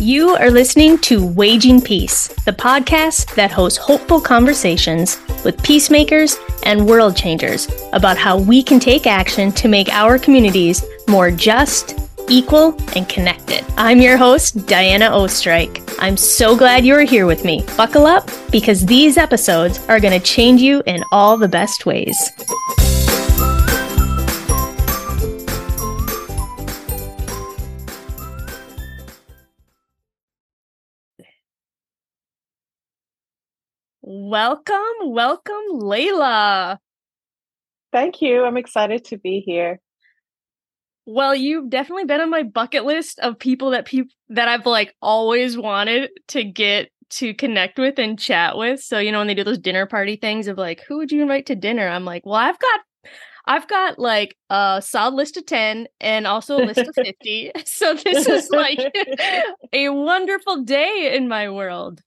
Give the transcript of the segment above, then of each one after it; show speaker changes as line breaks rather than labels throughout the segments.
You are listening to Waging Peace, the podcast that hosts hopeful conversations with peacemakers and world changers about how we can take action to make our communities more just, equal, and connected. I'm your host, Diana Oestreich. I'm so glad you're here with me. Buckle up because these episodes are going to change you in all the best ways. Welcome, welcome, Layla.
Thank you. I'm excited to be here.
Well, you've definitely been on my bucket list of people that people that I've like always wanted to get to connect with and chat with. So, you know, when they do those dinner party things of like, who would you invite to dinner? I'm like, well, I've got I've got like a solid list of 10 and also a list of 50. so this is like a wonderful day in my world.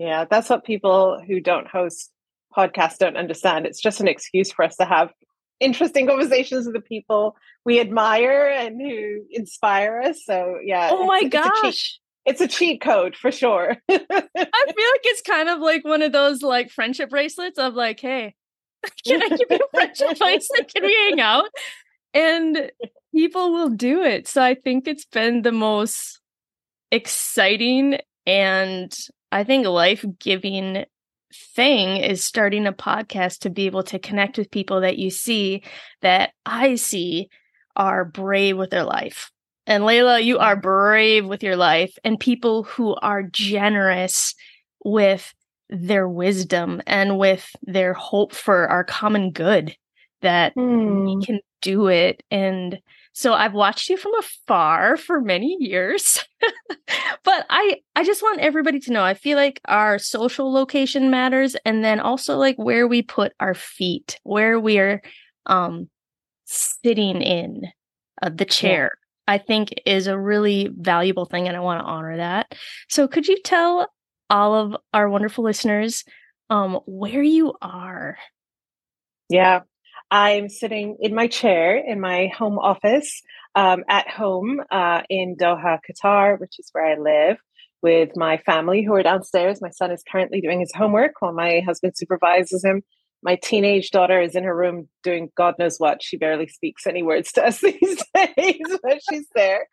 Yeah, that's what people who don't host podcasts don't understand. It's just an excuse for us to have interesting conversations with the people we admire and who inspire us. So yeah.
Oh my
it's,
gosh.
It's a, cheat, it's a cheat code for sure.
I feel like it's kind of like one of those like friendship bracelets of like, hey, can I give you a friendship bracelet? Can we hang out? And people will do it. So I think it's been the most exciting and I think a life giving thing is starting a podcast to be able to connect with people that you see that I see are brave with their life. And Layla, you are brave with your life, and people who are generous with their wisdom and with their hope for our common good that hmm. we can do it and so I've watched you from afar for many years. but I I just want everybody to know I feel like our social location matters and then also like where we put our feet, where we're um sitting in uh, the chair. Yeah. I think is a really valuable thing and I want to honor that. So could you tell all of our wonderful listeners um where you are?
Yeah. I'm sitting in my chair in my home office um, at home uh, in Doha, Qatar, which is where I live with my family who are downstairs. My son is currently doing his homework while my husband supervises him. My teenage daughter is in her room doing God knows what. She barely speaks any words to us these days, but she's there.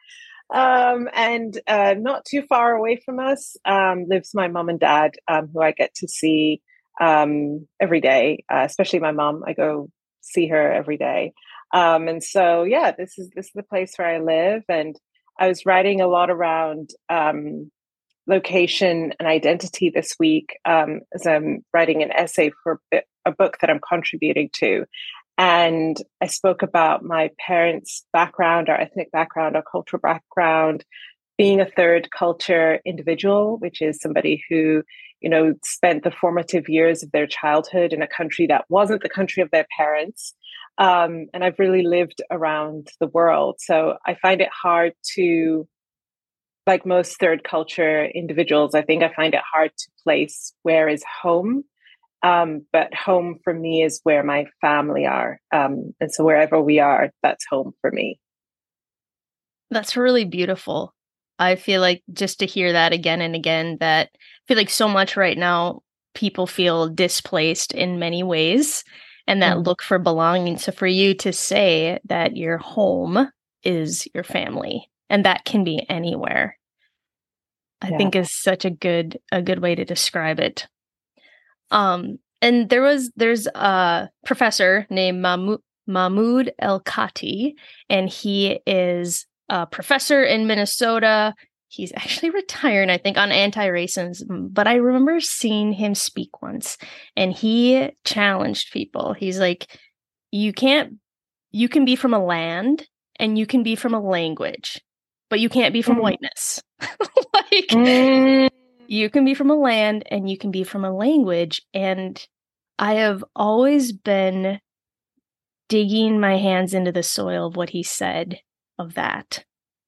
Um, and uh, not too far away from us um, lives my mom and dad, um, who I get to see um, every day, uh, especially my mom. I go see her every day. Um, and so, yeah, this is this is the place where I live, and I was writing a lot around um, location and identity this week um, as I'm writing an essay for a book that I'm contributing to. And I spoke about my parents' background, our ethnic background, our cultural background, being a third culture individual, which is somebody who, you know, spent the formative years of their childhood in a country that wasn't the country of their parents. Um, and I've really lived around the world. So I find it hard to, like most third culture individuals, I think I find it hard to place where is home. Um, but home for me is where my family are. Um, and so wherever we are, that's home for me.
That's really beautiful. I feel like just to hear that again and again, that I feel like so much right now, people feel displaced in many ways and that mm look for belonging. So for you to say that your home is your family and that can be anywhere, I yeah. think is such a good a good way to describe it. Um and there was there's a professor named Mahmoud Mahmoud El Kati, and he is a professor in Minnesota. He's actually retired, I think, on anti racism. But I remember seeing him speak once and he challenged people. He's like, you can't, you can be from a land and you can be from a language, but you can't be from mm. whiteness. like, mm. you can be from a land and you can be from a language. And I have always been digging my hands into the soil of what he said of that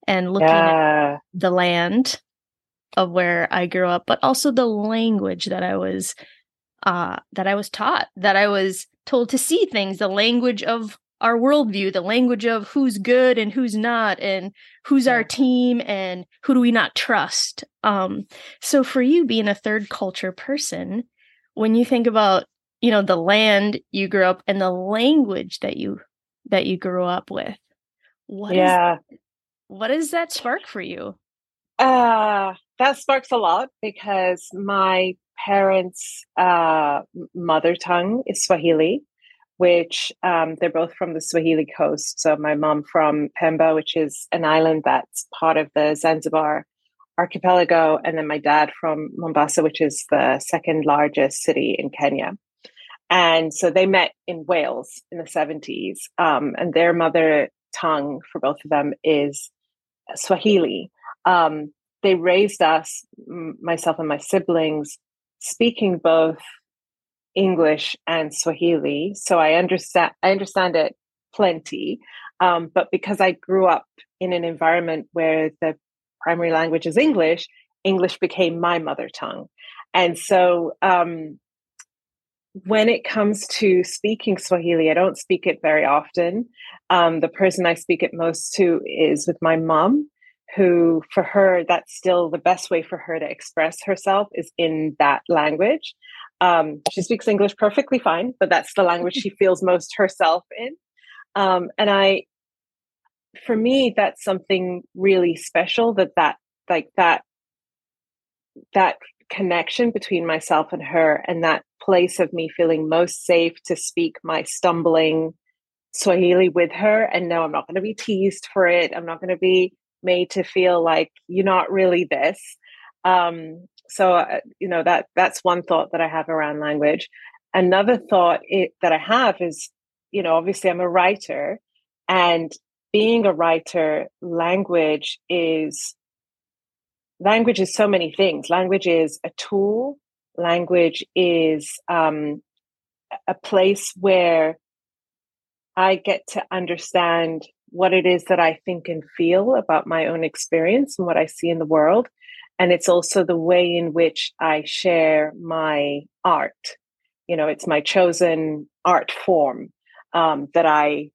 and looking yeah. at the land of where I grew up, but also the language that I was uh that I was taught, that I was told to see things, the language of our worldview, the language of who's good and who's not, and who's our team and who do we not trust. Um, so for you being a third culture person, when you think about, you know, the land you grew up and the language that you that you grew up with, what yeah. Is, what does that spark for you?
Uh that sparks a lot because my parents' uh, mother tongue is Swahili which um, they're both from the Swahili coast. So my mom from Pemba, which is an island that's part of the Zanzibar archipelago, and then my dad from Mombasa, which is the second largest city in Kenya. And so they met in Wales in the 70s, um, and their mother tongue for both of them is Swahili. Um, they raised us, myself and my siblings, speaking both English and Swahili, so I understand I understand it plenty. Um, but because I grew up in an environment where the primary language is English, English became my mother tongue, and so um, when it comes to speaking Swahili, I don't speak it very often. Um, the person I speak it most to is with my mom, who for her that's still the best way for her to express herself is in that language um, she speaks English perfectly fine, but that's the language she feels most herself in. Um, and I, for me, that's something really special that that like that that connection between myself and her, and that place of me feeling most safe to speak my stumbling Swahili with her, and no, I'm not going to be teased for it. I'm not going to be made to feel like you're not really this. Um, so uh, you know that that's one thought that i have around language another thought it, that i have is you know obviously i'm a writer and being a writer language is language is so many things. Language is a tool. Language is um, a place where i get to understand what it is that i think and feel about my own experience and what i see in the world. And it's also the way in which I share my art. You know, it's my chosen art form um, that I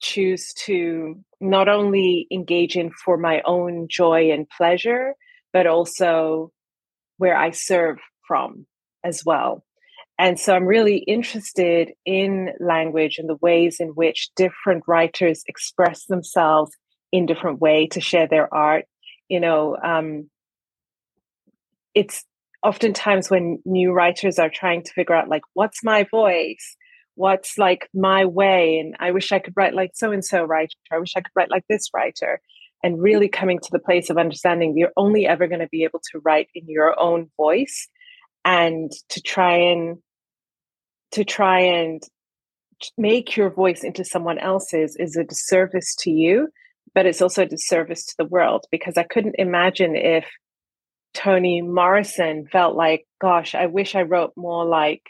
choose to not only engage in for my own joy and pleasure, but also where I serve from as well. And so I'm really interested in language and the ways in which different writers express themselves in different way to share their art. You know, um, it's oftentimes when new writers are trying to figure out like what's my voice what's like my way and i wish i could write like so and so writer i wish i could write like this writer and really coming to the place of understanding you're only ever going to be able to write in your own voice and to try and to try and make your voice into someone else's is a disservice to you but it's also a disservice to the world because i couldn't imagine if Toni Morrison felt like, gosh, I wish I wrote more like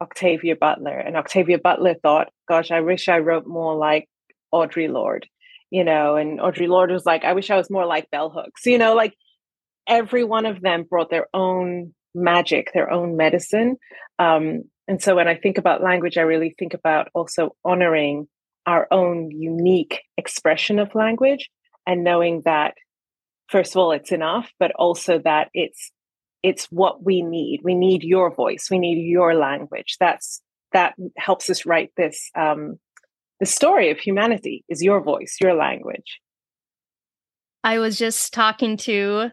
Octavia Butler. And Octavia Butler thought, gosh, I wish I wrote more like Audre Lorde, you know, and Audre Lorde was like, I wish I was more like Bell Hooks, you know, like every one of them brought their own magic, their own medicine. Um, and so when I think about language, I really think about also honoring our own unique expression of language and knowing that first of all it's enough but also that it's it's what we need. We need your voice. We need your language. That's that helps us write this um the story of humanity is your voice your language.
I was just talking to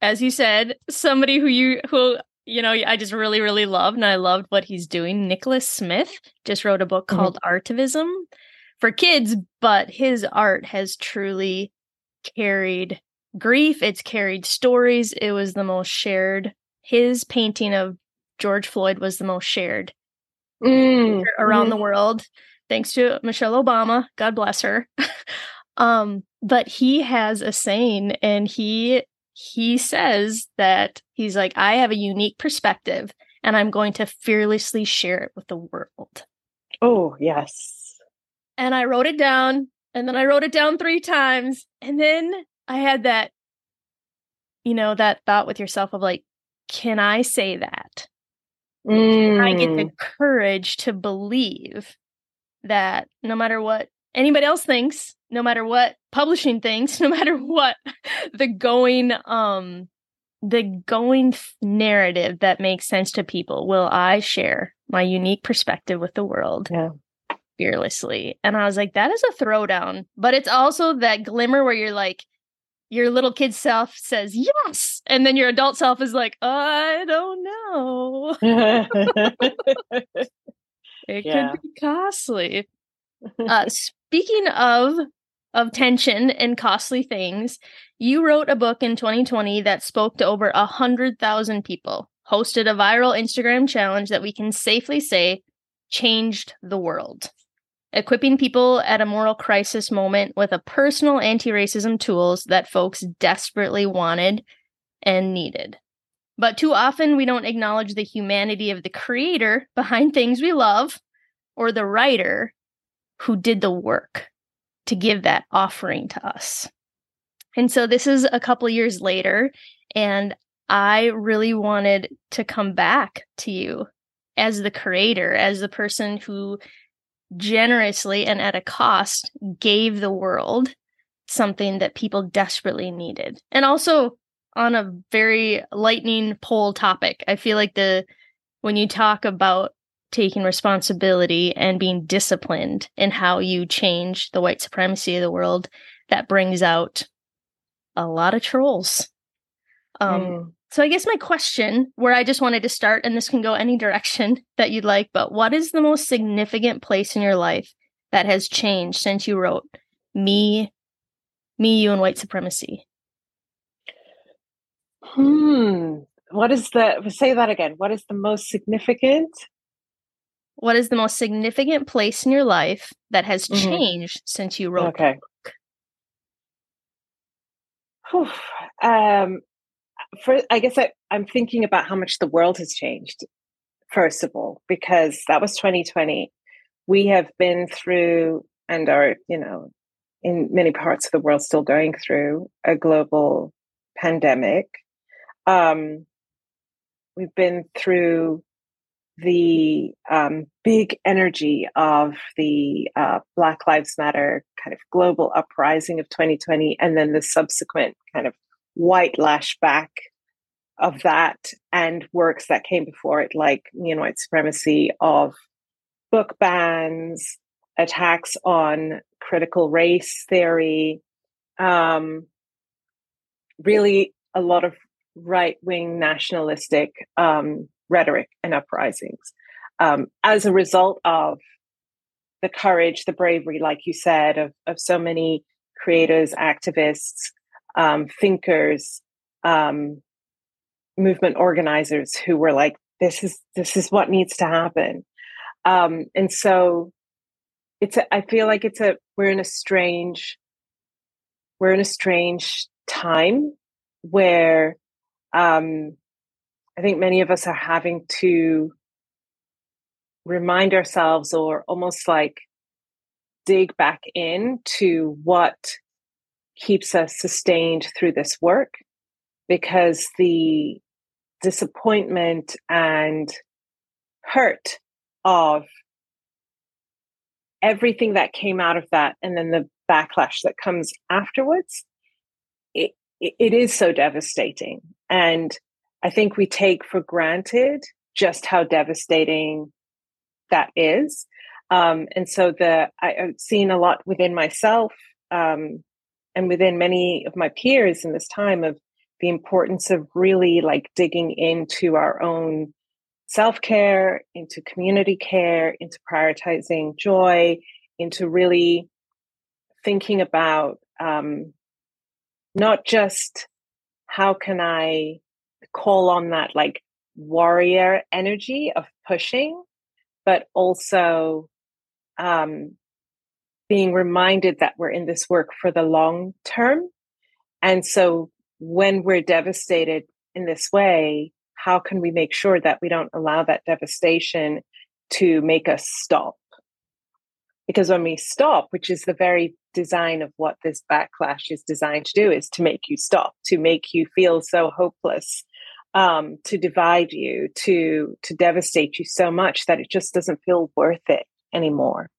as you said somebody who you who you know i just really really love and i loved what he's doing. Nikkolas Smith just wrote a book mm-hmm. called artivism for kids but his art has truly carried grief, it's carried stories. It was the most shared. His painting of George Floyd was the most shared mm, around mm. the world, thanks to Michelle Obama. God bless her. um, but he has a saying, and he he says that he's like, I have a unique perspective, and I'm going to fearlessly share it with the world.
Oh yes.
And I wrote it down, and then I wrote it down three times, and then I had that, you know, that thought with yourself of like, can I say that? Mm. Can I get the mm. courage to believe that no matter what anybody else thinks, no matter what publishing thinks, no matter what the going um the going narrative that makes sense to people, will I share my unique perspective with the world.
Yeah.
Fearlessly. And I was like, that is a throwdown. But it's also that glimmer where you're like, your little kid self says yes and then your adult self is like i don't know. It yeah. could be costly. Uh, speaking of of tension and costly things you wrote a book in 2020 that spoke to over a hundred thousand people hosted a viral instagram challenge that we can safely say changed the world equipping people at a moral crisis moment with a personal anti racism tools that folks desperately wanted and needed. But too often we don't acknowledge the humanity of the creator behind things we love or the writer who did the work to give that offering to us. And so this is a couple years later, and I really wanted to come back to you as the creator, as the person who generously and at a cost gave the world something that people desperately needed. And also on a very lightning pole topic, I feel like the when you talk about taking responsibility and being disciplined in how you change the white supremacy of the world, that brings out a lot of trolls. Um, mm. So I guess my question, where I just wanted to start, and this can go any direction that you'd like, but what is the most significant place in your life that has changed since you wrote me, me, you, and white supremacy?
Hmm. What is the say that again? What is the most significant?
What is the most significant place in your life that has mm-hmm. changed since you wrote?
Okay. Um, for I guess I, I'm thinking about how much the world has changed, first of all, because that was 2020. We have been through and are, you know, in many parts of the world still going through a global pandemic. Um, we've been through the um, big energy of the uh, Black Lives Matter kind of global uprising of 2020, and then the subsequent kind of white lashback of that and works that came before it, like you know, white supremacy, of book bans, attacks on critical race theory, um, really a lot of right wing nationalistic um, rhetoric and uprisings. Um, as a result of the courage, the bravery, like you said, of, of so many creators, activists, um, thinkers, um, movement organizers who were like, "This is this is what needs to happen," um, and so it's. A, I feel like it's a. We're in a strange. We're in a strange time where um, I think many of us are having to remind ourselves, or almost like dig back in to what keeps us sustained through this work because the disappointment and hurt of everything that came out of that and then the backlash that comes afterwards it, it is so devastating. And i think we take for granted just how devastating that is. Um, and so the I, have seen a lot within myself um, and within many of my peers in this time of the importance of really like digging into our own self care, into community care, into prioritizing joy, into really thinking about um, not just how can I call on that like warrior energy of pushing, but also um, being reminded that we're in this work for the long term. And so when we're devastated in this way, how can we make sure that we don't allow that devastation to make us stop? Because when we stop, which is the very design of what this backlash is designed to do, is to make you stop, to make you feel so hopeless, um, to divide you, to to devastate you so much that it just doesn't feel worth it anymore.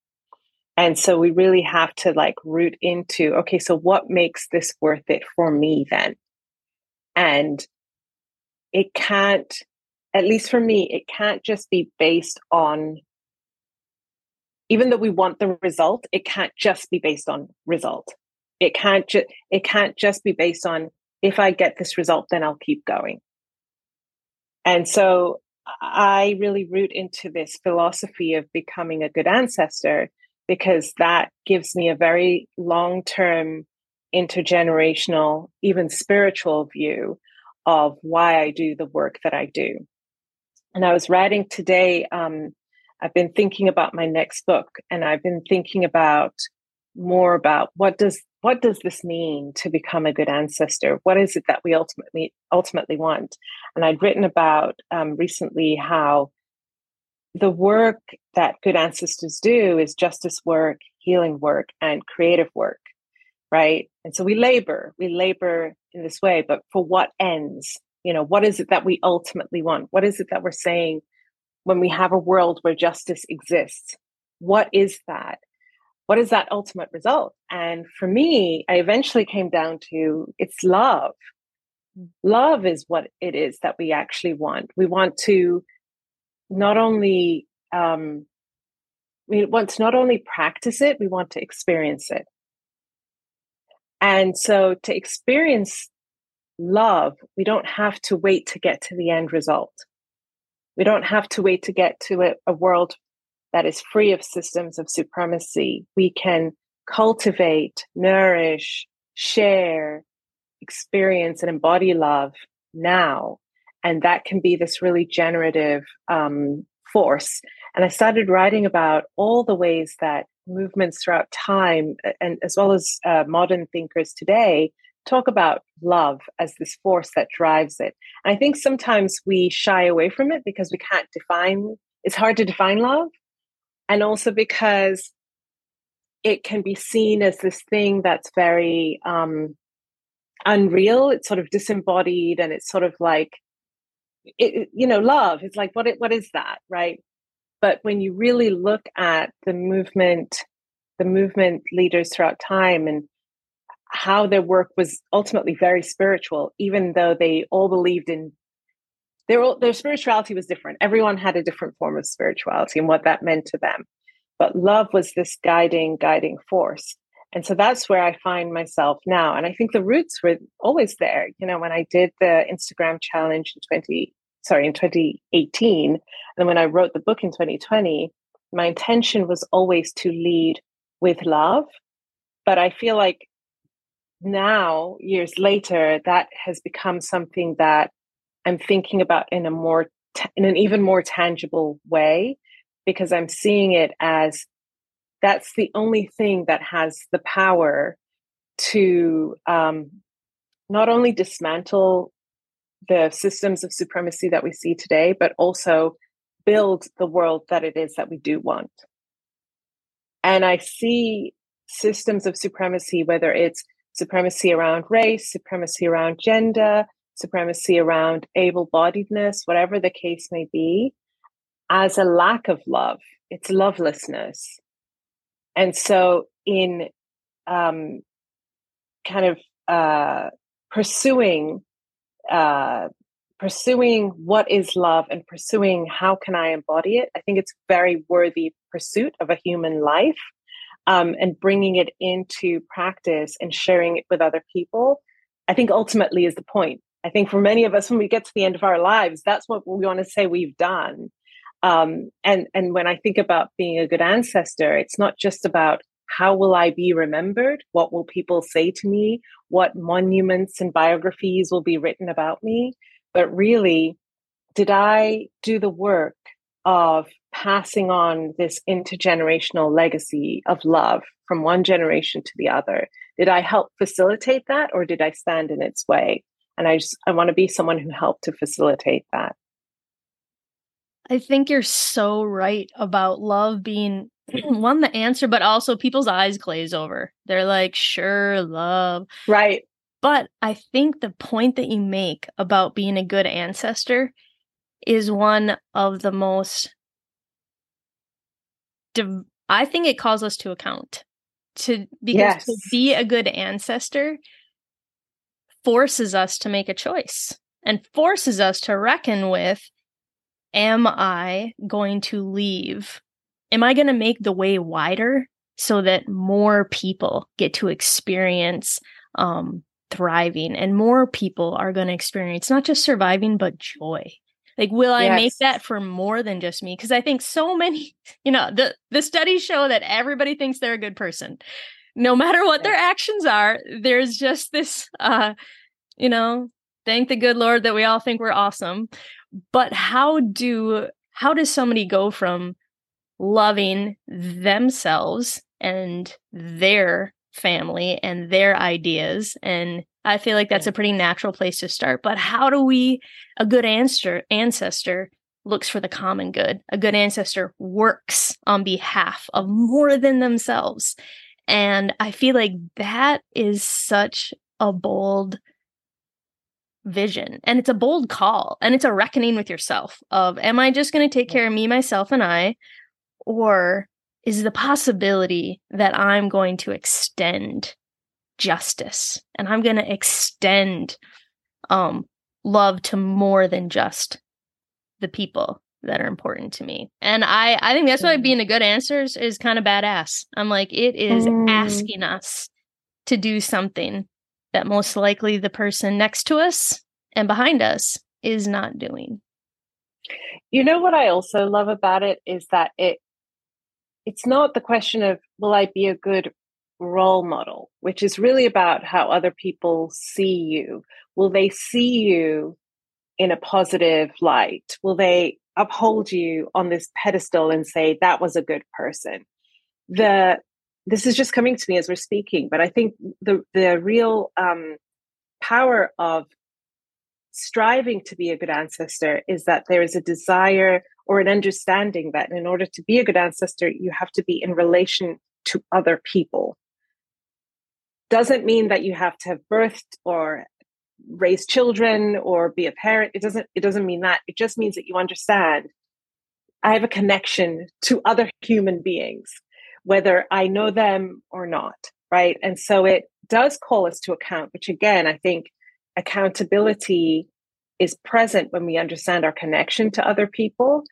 And so we really have to like root into okay, so what makes this worth it for me then? And it can't, at least for me, it can't just be based on, even though we want the result, it can't just be based on result. It can't just, it can't just be based on if I get this result, then I'll keep going. And so I really root into this philosophy of becoming a good ancestor because that gives me a very long term, intergenerational, even spiritual view of why I do the work that I do. And I was writing today, um, I've been thinking about my next book and I've been thinking about more about what does what does this mean to become a good ancestor what is it that we ultimately ultimately want and i'd written about um, recently how the work that good ancestors do is justice work healing work and creative work right? And so we labor we labor in this way but for what ends? You know what is it that we ultimately want? What is it that we're saying when we have a world where justice exists? What is that? What is that ultimate result? And for me i eventually came down to it's love. Mm. Love is what it is that we actually want. We want to not only um, we want to not only practice it we want to experience it and so to experience love, we don't have to wait to get to the end result. We don't have to wait to get to a, a world that is free of systems of supremacy. We can cultivate, nourish, share, experience, and embody love now. And that can be this really generative um, force. And I started writing about all the ways that movements throughout time, and as well as uh, modern thinkers today, talk about love as this force that drives it. And I think sometimes we shy away from it because we can't define, it's hard to define love. And also because it can be seen as this thing that's very um, unreal. It's sort of disembodied and it's sort of like, it, you know, love is like, what, it, what is that, right? But when you really look at the movement, the movement leaders throughout time and how their work was ultimately very spiritual, even though they all believed in their their spirituality was different. Everyone had a different form of spirituality and what that meant to them. But love was this guiding, guiding force. And so that's where I find myself now. And I think the roots were always there. You know, when I did the Instagram challenge in 20, sorry, in 2018. And when I wrote the book in 2020, my intention was always to lead with love. But I feel like now, years later, that has become something that I'm thinking about in a more, in an even more tangible way, because I'm seeing it as that's the only thing that has the power to um, not only dismantle the systems of supremacy that we see today, but also build the world that it is that we do want. And I see systems of supremacy, whether it's supremacy around race, supremacy around gender, supremacy around able bodiedness, whatever the case may be, as a lack of love. It's lovelessness. And so, in um, kind of uh, pursuing uh, pursuing what is love and pursuing how can I embody it, I think it's very worthy pursuit of a human life. Um, and bringing it into practice and sharing it with other people, I think ultimately is the point. I think for many of us, when we get to the end of our lives, that's what we want to say we've done. Um, and and when I think about being a good ancestor, it's not just about how will I be remembered? What will people say to me? What monuments and biographies will be written about me? But really, did I do the work of passing on this intergenerational legacy of love from one generation to the other? Did I help facilitate that or did I stand in its way? And I just, I want to be someone who helped to facilitate that.
I think you're so right about love being one the answer but also people's eyes glaze over they're like sure love
right
but i think the point that you make about being a good ancestor is one of the most div- I think it calls us to account. To because yes. to be a good ancestor forces us to make a choice and forces us to reckon with am I going to leave? Am I going to make the way wider so that more people get to experience um, thriving and more people are going to experience not just surviving, but joy? Like, will I make that for more than just me? Because I think so many, you know, the the studies show that everybody thinks they're a good person, no matter what their actions are. There's just this, uh, you know, thank the good Lord that we all think we're awesome. But how do how does somebody go from loving themselves and their family and their ideas and I feel like that's a pretty natural place to start. But how do we, a good ancestor, ancestor looks for the common good. A good ancestor works on behalf of more than themselves. And I feel like that is such a bold vision. And it's a bold call and it's a reckoning with yourself of am I just going to take care of me myself and I or is the possibility that I'm going to extend justice and i'm going to extend um love to more than just the people that are important to me? And i i think that's why being a good answer is, is kind of badass. I'm like it is mm. asking us to do something that most likely the person next to us and behind us is not doing
you know what i also love about it is that it it's not the question of will i be a good role model, which is really about how other people see you. Will they see you in a positive light? Will they uphold you on this pedestal and say that was a good person? The this is just coming to me as we're speaking, but I think the the real um, power of striving to be a good ancestor is that there is a desire or an understanding that in order to be a good ancestor, you have to be in relation to other people. Doesn't mean that you have to have birthed or raise children or be a parent. It doesn't it doesn't mean that. It just means that you understand. I have a connection to other human beings whether i know them or not right and so it does call us to account which again i think accountability is present when we understand our connection to other people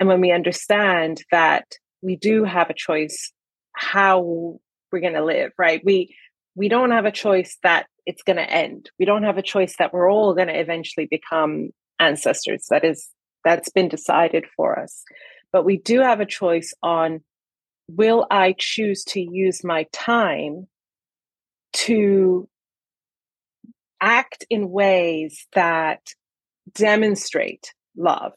and when we understand that we do have a choice how we're going to live right we we don't have a choice that it's going to end. We don't have a choice that we're all going to eventually become ancestors. That is, that's been decided for us. But we do have a choice on will I choose to use my time to act in ways that demonstrate love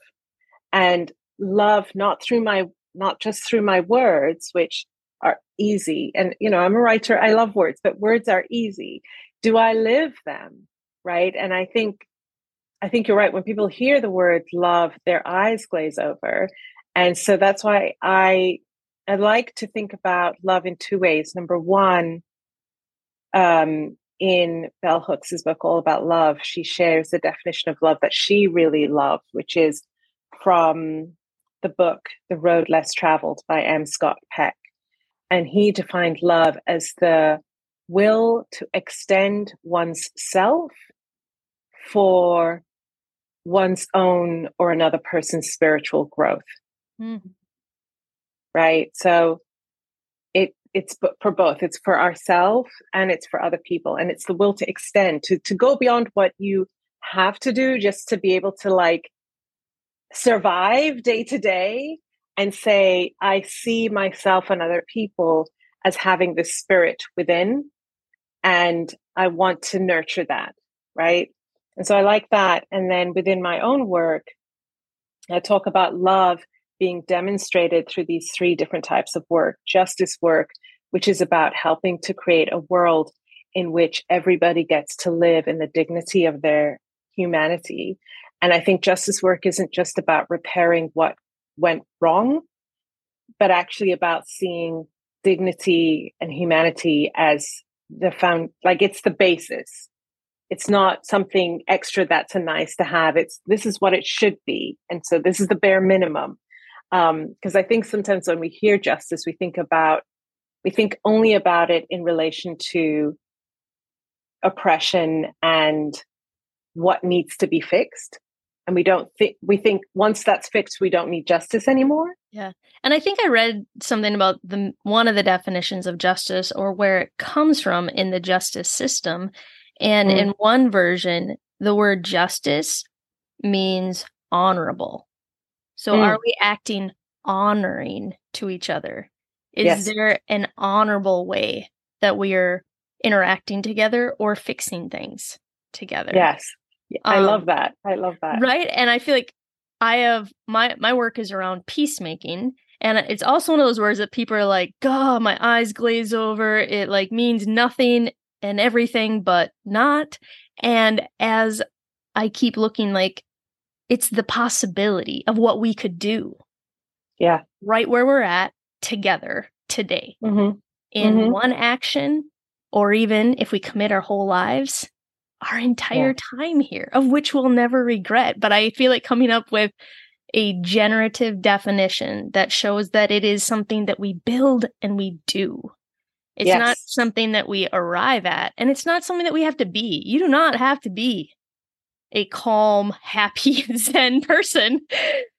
and love not through my not just through my words which are easy. And, you know, I'm a writer, I love words, but words are easy. Do I live them? Right. And I think, I think you're right. When people hear the word love, their eyes glaze over. And so that's why I, I like to think about love in two ways. Number one, um, in Bell Hooks' book, All About Love, she shares the definition of love that she really loved, which is from the book The Road Less Traveled by M. Scott Peck. And he defined love as the will to extend one's self for one's own or another person's spiritual growth. Mm-hmm. Right. So it it's for both. It's for ourselves and it's for other people. And it's the will to extend, to to go beyond what you have to do just to be able to like survive day to day and say, I see myself and other people as having the spirit within, and I want to nurture that, right? And so I like that. And then within my own work, I talk about love being demonstrated through these three different types of work justice work, which is about helping to create a world in which everybody gets to live in the dignity of their humanity. And I think justice work isn't just about repairing what went wrong, but actually about seeing dignity and humanity as the found like it's the basis. It's not something extra that's a nice to have. It's this is what it should be. And so this is the bare minimum because um, I think sometimes when we hear justice, we think about we think only about it in relation to oppression and what needs to be fixed. And we don't think we think once that's fixed we don't need justice anymore.
Yeah. And i think i read something about the one of the definitions of justice or where it comes from in the justice system. And mm. in one version the word justice means honorable so mm. are we acting honoring to each other is yes. there an honorable way that we are interacting together or fixing things together
yes I um, love that. I love that.
Right. And I feel like I have my my work is around peacemaking. And it's also one of those words that people are like, God, my eyes glaze over. It like means nothing and everything, but not. And as I keep looking like it's the possibility of what we could do.
Yeah.
Right where we're at together today mm-hmm. in mm-hmm. one action, or even if we commit our whole lives our entire yeah. time here, of which we'll never regret. But I feel like coming up with a generative definition that shows that it is something that we build and we do. It's yes. not something that we arrive at, and it's not something that we have to be. You do not have to be a calm, happy, zen person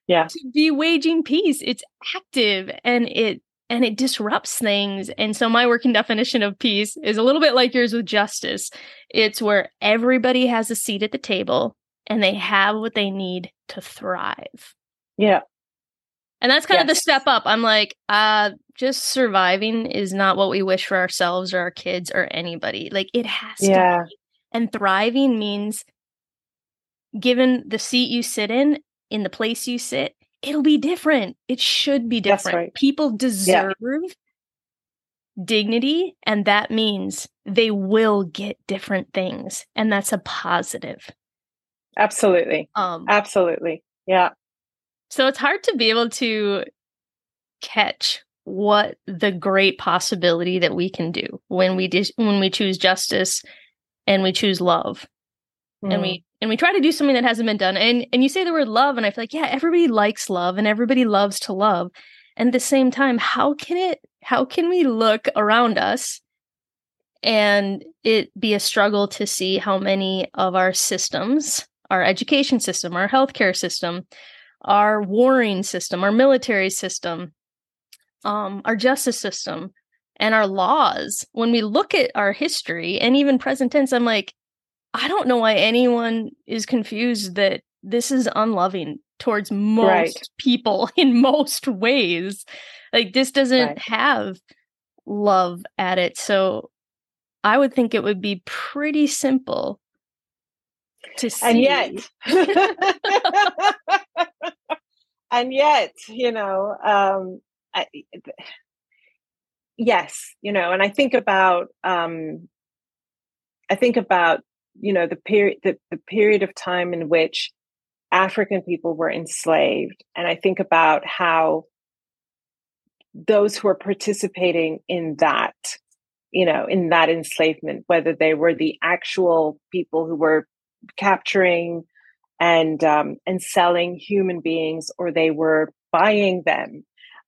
yeah.
to be waging peace. It's active and it and it disrupts things. And so my working definition of peace is a little bit like yours with justice. It's where everybody has a seat at the table and they have what they need to thrive.
Yeah.
And that's kind yes. of the step up. I'm like, uh, just surviving is not what we wish for ourselves or our kids or anybody. Like it has yeah. to be. And thriving means given the seat you sit in, in the place you sit, it'll be different. It should be different. Right. People deserve yeah. dignity, and that means they will get different things, and that's a positive.
Absolutely. Um, Absolutely. Yeah.
So it's hard to be able to catch what the great possibility that we can do when we dis- when we choose justice and we choose love mm. and we and we try to do something that hasn't been done and and you say the word love and i feel like yeah everybody likes love and everybody loves to love and at the same time how can it how can we look around us and it be a struggle to see how many of our systems our education system our healthcare system our warring system our military system um, our justice system and our laws when we look at our history and even present tense i'm like I don't know why anyone is confused that this is unloving towards most right. people in most ways. Like this doesn't right. have love at it. So I would think it would be pretty simple to see.
And yet, and yet, you know, um, I, yes, you know, and I think about, um, I think about you know the period the, the period of time in which African people were enslaved, and I think about how those who are participating in that you know in that enslavement whether they were the actual people who were capturing and um, and selling human beings or they were buying them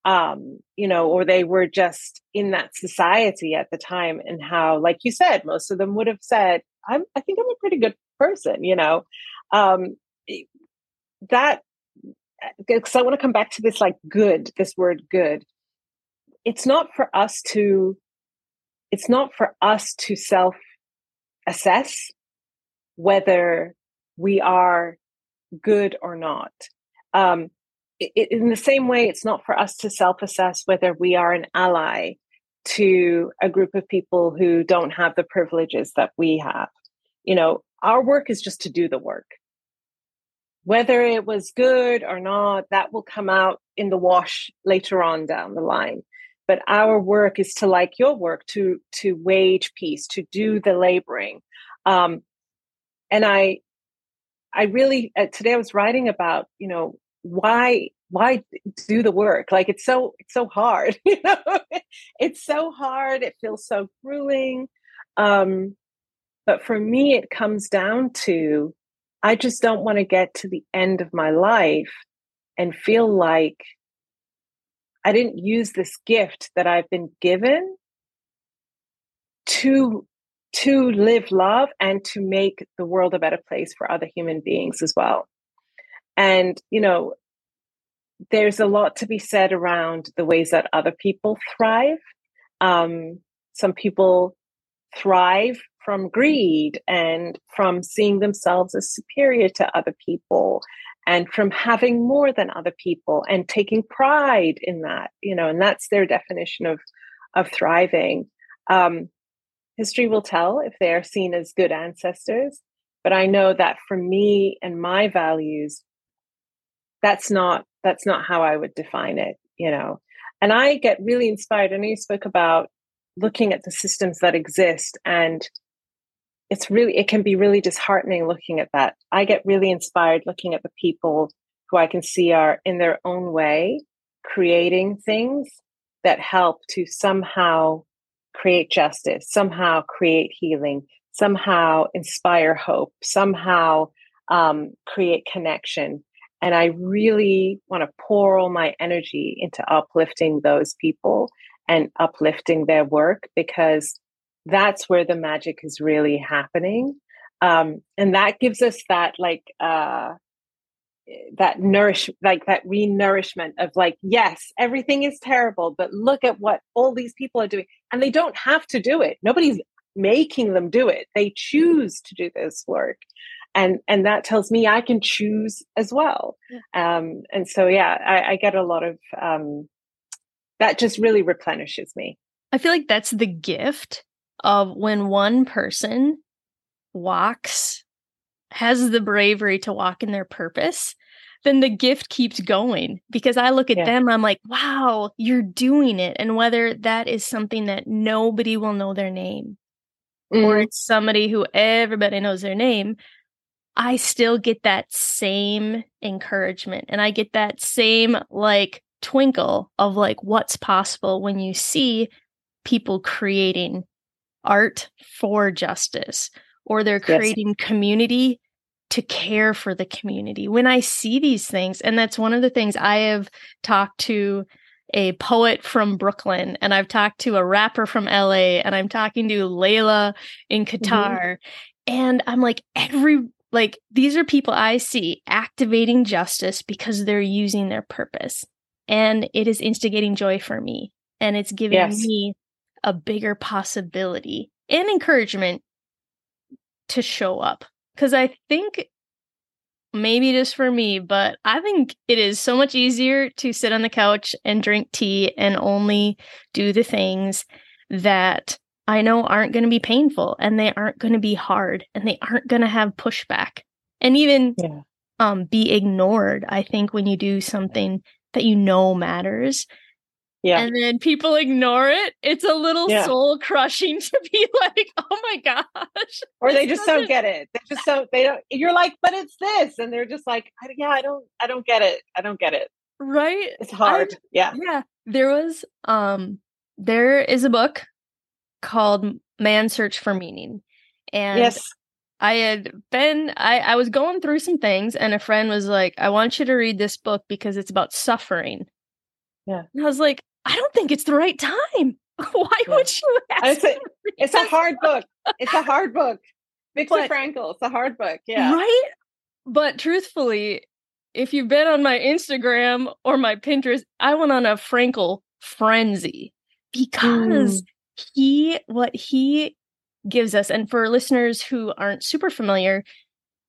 um, you know or they were just in that society at the time and how like you said most of them would have said I'm, I think I'm a pretty good person, you know. Um, that because I want to come back to this like good, this word good. It's not for us to, it's not for us to self assess whether we are good or not. Um, it, in the same way, it's not for us to self assess whether we are an ally to a group of people who don't have the privileges that we have. You know, our work is just to do the work. Whether it was good or not, that will come out in the wash later on down the line. But our work is to, like your work, to to wage peace, to do the laboring. Um, and I, I really uh, today I was writing about you know why why do the work like it's so it's so hard you know it's so hard it feels so grueling um but for me it comes down to i just don't want to get to the end of my life and feel like I didn't use this gift that I've been given to to live love and to make the world a better place for other human beings as well. And, you know, there's a lot to be said around the ways that other people thrive. Um, some people thrive from greed and from seeing themselves as superior to other people and from having more than other people and taking pride in that you know and that's their definition of of thriving um, history will tell if they are seen as good ancestors but i know that for me and my values that's not that's not how i would define it you know. And i get really inspired i know you spoke about looking at the systems that exist and it's really it can be really disheartening looking at that. I get really inspired looking at the people who i can see are in their own way creating things that help to somehow create justice somehow create healing somehow inspire hope somehow um, create connection and i really want to pour all my energy into uplifting those people and uplifting their work because that's where the magic is really happening. Um, and that gives us that like uh, that nourish like that re-nourishment of like yes everything is terrible but look at what all these people are doing and they don't have to do it. Nobody's making them do it. They choose to do this work and and that tells me i can choose as well um, and so yeah I, I get a lot of um, that just really replenishes me
i feel like that's the gift of when one person walks, has the bravery to walk in their purpose, then the gift keeps going because I look at yeah. them, I'm like, wow, you're doing it. And whether that is something that nobody will know their name mm. or it's somebody who everybody knows their name, I still get that same encouragement and I get that same like twinkle of like what's possible when you see people creating art for justice or they're creating yes. community to care for the community. When I see these things, and that's one of the things I have talked to a poet from Brooklyn, and I've talked to a rapper from LA, and I'm talking to Layla in mm-hmm. Qatar. Mm-hmm. And I'm like, every like these are people I see activating justice because they're using their purpose. And it is instigating joy for me. And it's giving yes. me a bigger possibility and encouragement to show up. Because I think maybe just for me, but I think it is so much easier to sit on the couch and drink tea and only do the things that I know aren't going to be painful and they aren't going to be hard and they aren't going to have pushback and even yeah. um, be ignored. I think when you do something that you know matters, yeah. And then people ignore it. It's a little yeah. soul crushing to be like, oh my gosh.
Or they just don't get it. They just don't, they don't, you're like, but it's this. And they're just like, yeah, I don't, I don't get it. I don't get it.
Right.
It's hard. I, yeah.
Yeah. There was, um, there is a book called Man Search for Meaning. And yes. I had been I, I was going through some things and a friend was like, I want you to read this book because it's about suffering.
Yeah.
And I was like, I don't think it's the right time. Why yeah. would you
ask? It's a hard book. It's a hard book. Viktor Frankl. It's a hard book. Yeah.
Right. But truthfully, if you've been on my Instagram or my Pinterest, I went on a Frankl frenzy because mm. He, what he gives us, and for listeners who aren't super familiar,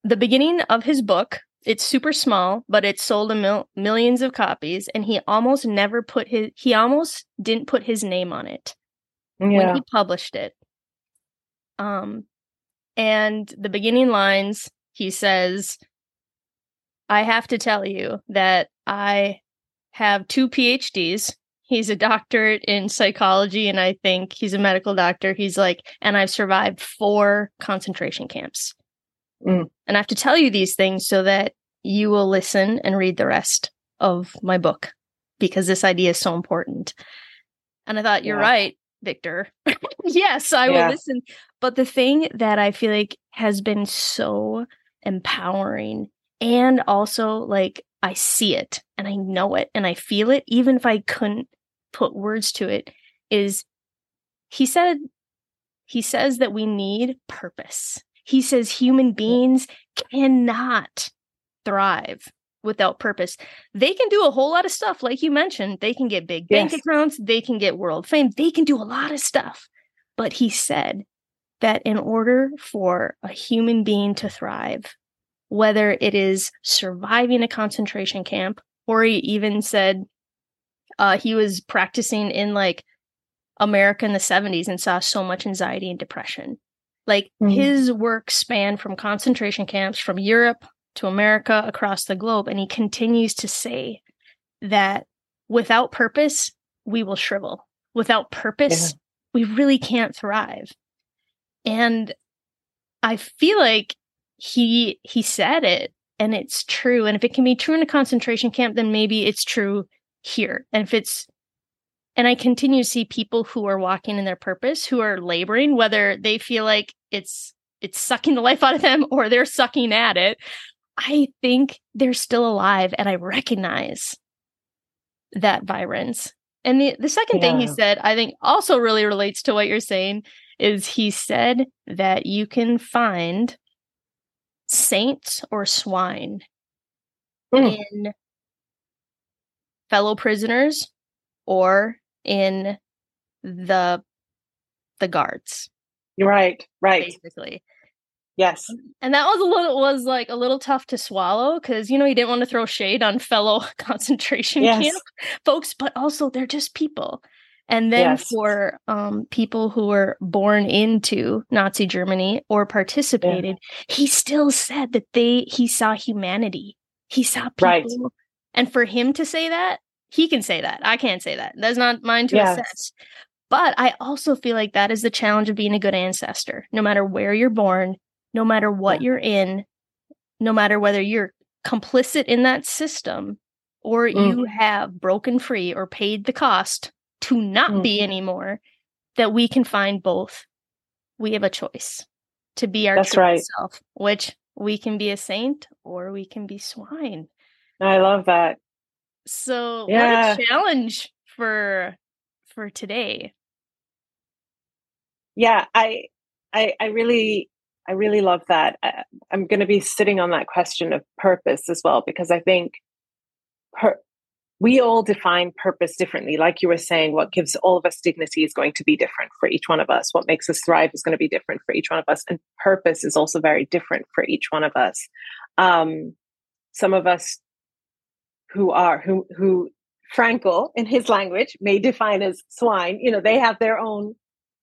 the beginning of his book it's super small, but it sold a mil- millions of copies, and he almost never put his he almost didn't put his name on it yeah. when he published it. Um, and the beginning lines he says, "I have to tell you that I have two PhDs." He's a doctorate in psychology, and I think he's a medical doctor. He's like, and I've survived four concentration camps. Mm. And I have to tell you these things so that you will listen and read the rest of my book because this idea is so important. And I thought, you're yeah. right, Viktor yes, I yeah. will listen. But the thing that I feel like has been so empowering and also like I see it and I know it and I feel it, even if I couldn't put words to it, is he said, he says that we need purpose. He says human beings cannot thrive without purpose. They can do a whole lot of stuff, like you mentioned. They can get big bank accounts, they can get world fame, they can do a lot of stuff. But he said that in order for a human being to thrive, whether it is surviving a concentration camp, or he even said uh, he was practicing in like America in the 70s and saw so much anxiety and depression. Like mm-hmm. his work spanned from concentration camps from Europe to America across the globe. And he continues to say that without purpose, we will shrivel. Without purpose, yeah. we really can't thrive. And I feel like he he said it and it's true and if it can be true in a concentration camp then maybe it's true here and if it's and i continue to see people who are walking in their purpose who are laboring whether they feel like it's it's sucking the life out of them or they're sucking at it i think they're still alive and i recognize that vibrance and the, the second yeah. thing he said i think also really relates to what you're saying is he said that you can find saints or swine mm. in fellow prisoners or in the the guards.
You're right, right.
Basically.
Yes.
And that was a little was like a little tough to swallow because you know he didn't want to throw shade on fellow concentration yes. camp folks, but also they're just people. And then yes. for um, people who were born into Nazi Germany or participated, yeah. he still said that they he saw humanity. He saw people. Right. And for him to say that, he can say that. I can't say that. That's not mine to yes. assess. But I also feel like that is the challenge of being a good ancestor. No matter where you're born, no matter what you're in, no matter whether you're complicit in that system or mm. you have broken free or paid the cost to not mm. be anymore, that we can find both. We have a choice to be our That's true right. self, which we can be a saint or we can be swine.
I love that.
So yeah. what a challenge for for today.
Yeah, I I I really I really love that. I, am going to be sitting on that question of purpose as well because I think per, we all define purpose differently. Like you were saying, what gives all of us dignity is going to be different for each one of us. What makes us thrive is going to be different for each one of us. And purpose is also very different for each one of us. Um, some of us who are, who, who Frankl in his language may define as swine, you know, they have their own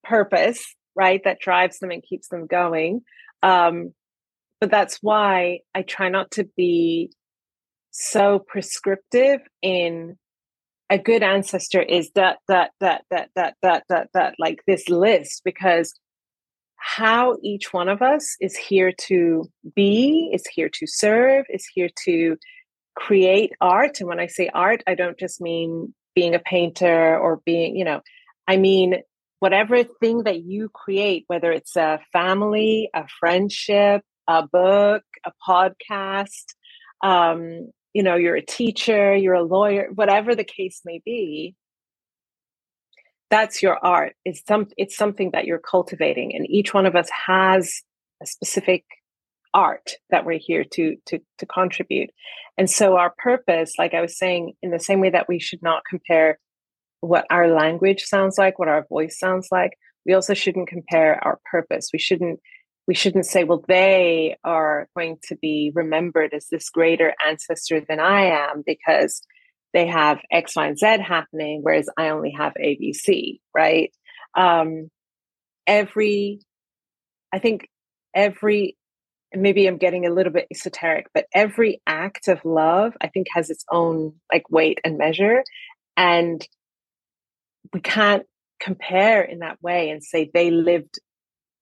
purpose, right? That drives them and keeps them going. Um, but that's why I try not to be so prescriptive in a good ancestor is that that that that that that that that like this list because how each one of us is here to be is here to serve is here to create art and when i say art i don't just mean being a painter or being you know i mean whatever thing that you create whether it's a family a friendship a book a podcast um, you know you're a teacher you're a lawyer whatever the case may be that's your art. It's some it's something that you're cultivating and each one of us has a specific art that we're here to to to contribute and so our purpose like i was saying in the same way that we should not compare what our language sounds like what our voice sounds like we also shouldn't compare our purpose we shouldn't we shouldn't say, well, they are going to be remembered as this greater ancestor than I am because they have X, Y, and Z happening, whereas I only have ABC, right? Um, every, I think every, maybe I'm getting a little bit esoteric, but every act of love, I think, has its own like weight and measure. And we can't compare in that way and say they lived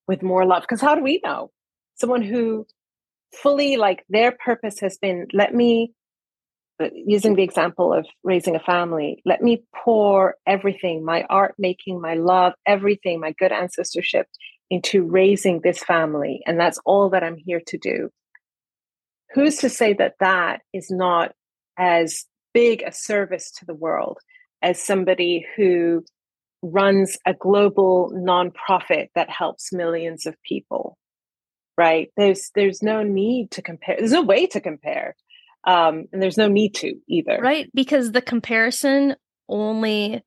with more love. Because how do we know? Someone who fully, like, their purpose has been let me, uh, using the example of raising a family, let me pour everything my art making, my love, everything, my good ancestorship into raising this family. And that's all that I'm here to do. who's to say that that is not as big a service to the world as somebody who runs a global nonprofit that helps millions of people right there's there's no need to compare there's no way to compare um, and there's no need to either
right because the comparison only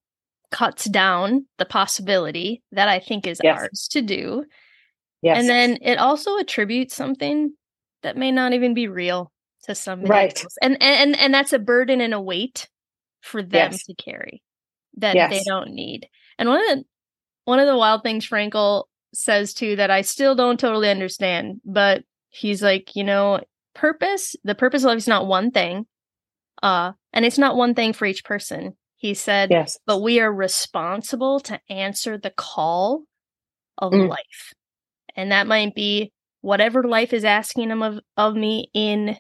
cuts down the possibility that i think is yes. ours to do yes. and then it also attributes something that may not even be real to somebody right else. And, and and that's a burden and a weight for them yes. to carry that yes. they don't need and one of the one of the wild things Frankl says too that i still don't totally understand but he's like you know purpose the purpose of life is not one thing uh and it's not one thing for each person he said yes but we are responsible to answer the call of mm. life and that might be whatever life is asking him of, of me in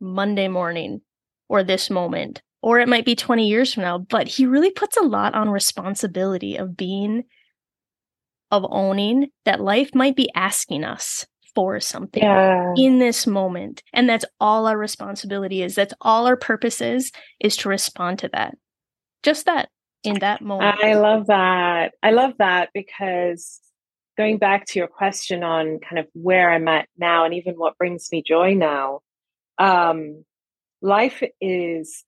Monday morning or this moment, or it might be 20 years from now. But he really puts a lot on responsibility of being, of owning that life might be asking us for something yeah. in this moment. And that's all our responsibility is. That's all our purpose is, is to respond to that. Just that in that moment.
I love that. I love that because going back to your question on kind of where I'm at now and even what brings me joy now, um, life is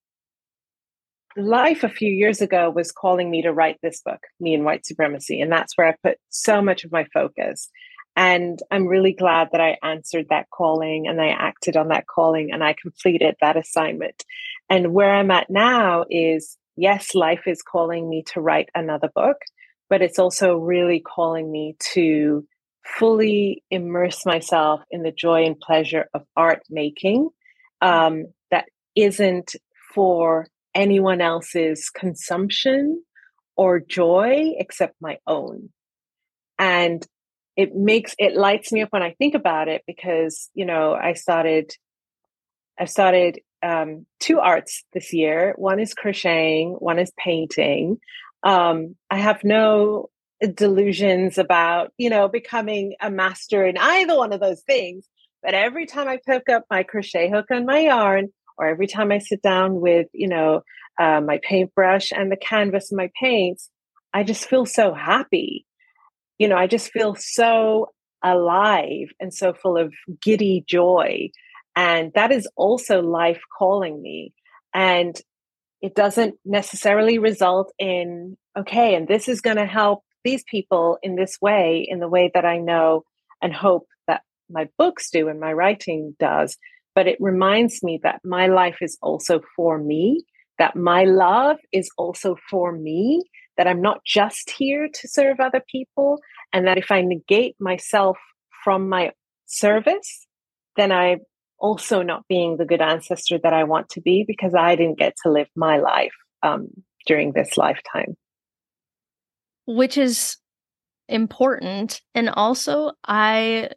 life a few years ago was calling me to write this book, Me and White Supremacy. And that's where I put so much of my focus. And I'm really glad that I answered that calling and I acted on that calling and I completed that assignment. And where I'm at now is yes, life is calling me to write another book but it's also really calling me to fully immerse myself in the joy and pleasure of art making um, that isn't for anyone else's consumption or joy except my own. And it makes it lights me up when I think about it because, you know, I started I started um, two arts this year. One is crocheting, one is painting. Um, I have no delusions about, you know, becoming a master in either one of those things. But every time I pick up my crochet hook and my yarn, or every time I sit down with, you know, uh, my paintbrush and the canvas and my paints, I just feel so happy. You know, I just feel so alive and so full of giddy joy. And that is also life calling me. And it doesn't necessarily result in, okay, and this is going to help these people in this way, in the way that I know and hope that my books do and my writing does. But it reminds me that my life is also for me, that my love is also for me, that I'm not just here to serve other people, and that if I negate myself from my service, then I also not being the good ancestor that I want to be because I didn't get to live my life um, during this lifetime.
Which is important. And also, I,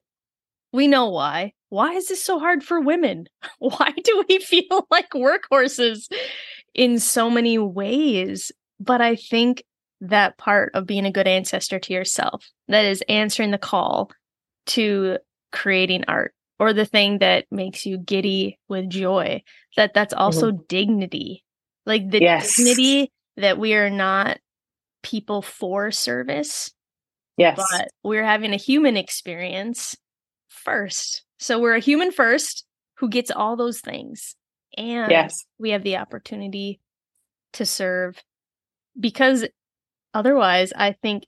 we know why. Why is this so hard for women? Why do we feel like workhorses in so many ways? But I think that part of being a good ancestor to yourself, that is answering the call to creating art or the thing that makes you giddy with joy that that's also mm-hmm. dignity like the yes. dignity that we are not people for service
yes
but we're having a human experience first so we're a human first who gets all those things and yes. we have the opportunity to serve because otherwise i think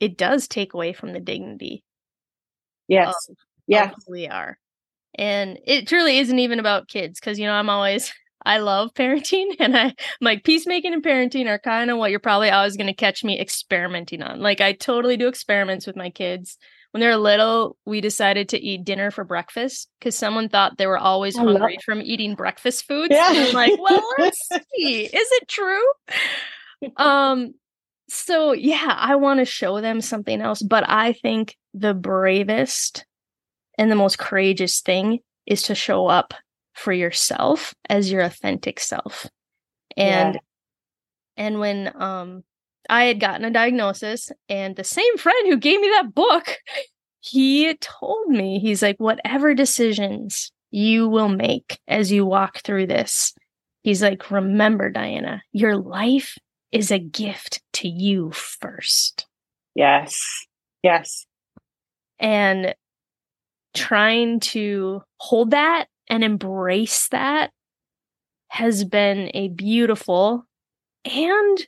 it does take away from the dignity
yes yeah.
We are. And it truly isn't even about kids because you know i'm always i love parenting and i like peacemaking and parenting are kind of what you're probably always going to catch me experimenting on. Like i totally do experiments with my kids. When they're little we decided to eat dinner for breakfast because someone thought they were always I hungry from eating breakfast foods yeah. and i'm like well let's see. Is it true? Um so yeah i want to show them something else but i think the bravest and the most courageous thing is to show up for yourself as your authentic self. And yeah. and when um I had gotten a diagnosis and the same friend who gave me that book, he told me he's like whatever decisions you will make as you walk through this. He's like, remember, Diana, your life is a gift to you first.
Yes. Yes.
And trying to hold that and embrace that has been a beautiful and